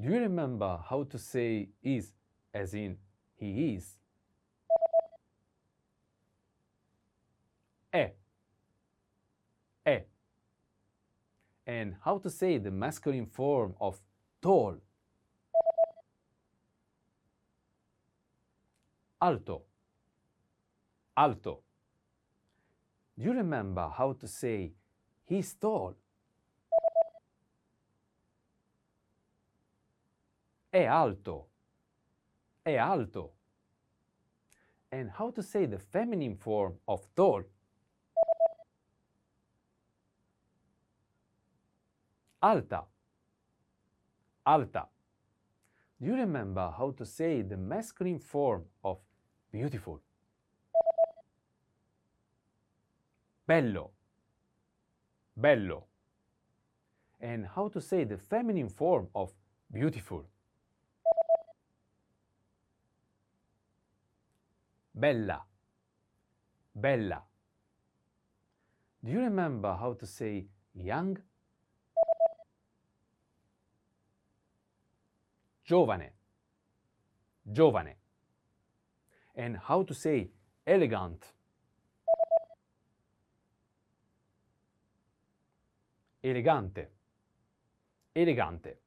Do you remember how to say is as in he is? È. È. And how to say the masculine form of tall? Alto. Alto. Do you remember how to say he's tall? È alto. È alto. And how to say the feminine form of tall? Alta. Alta. Do you remember how to say the masculine form of beautiful? Bello. Bello. And how to say the feminine form of beautiful? Bella. Bella. Do you remember how to say young? Giovane. Giovane. And how to say elegant? Elegante. Elegante.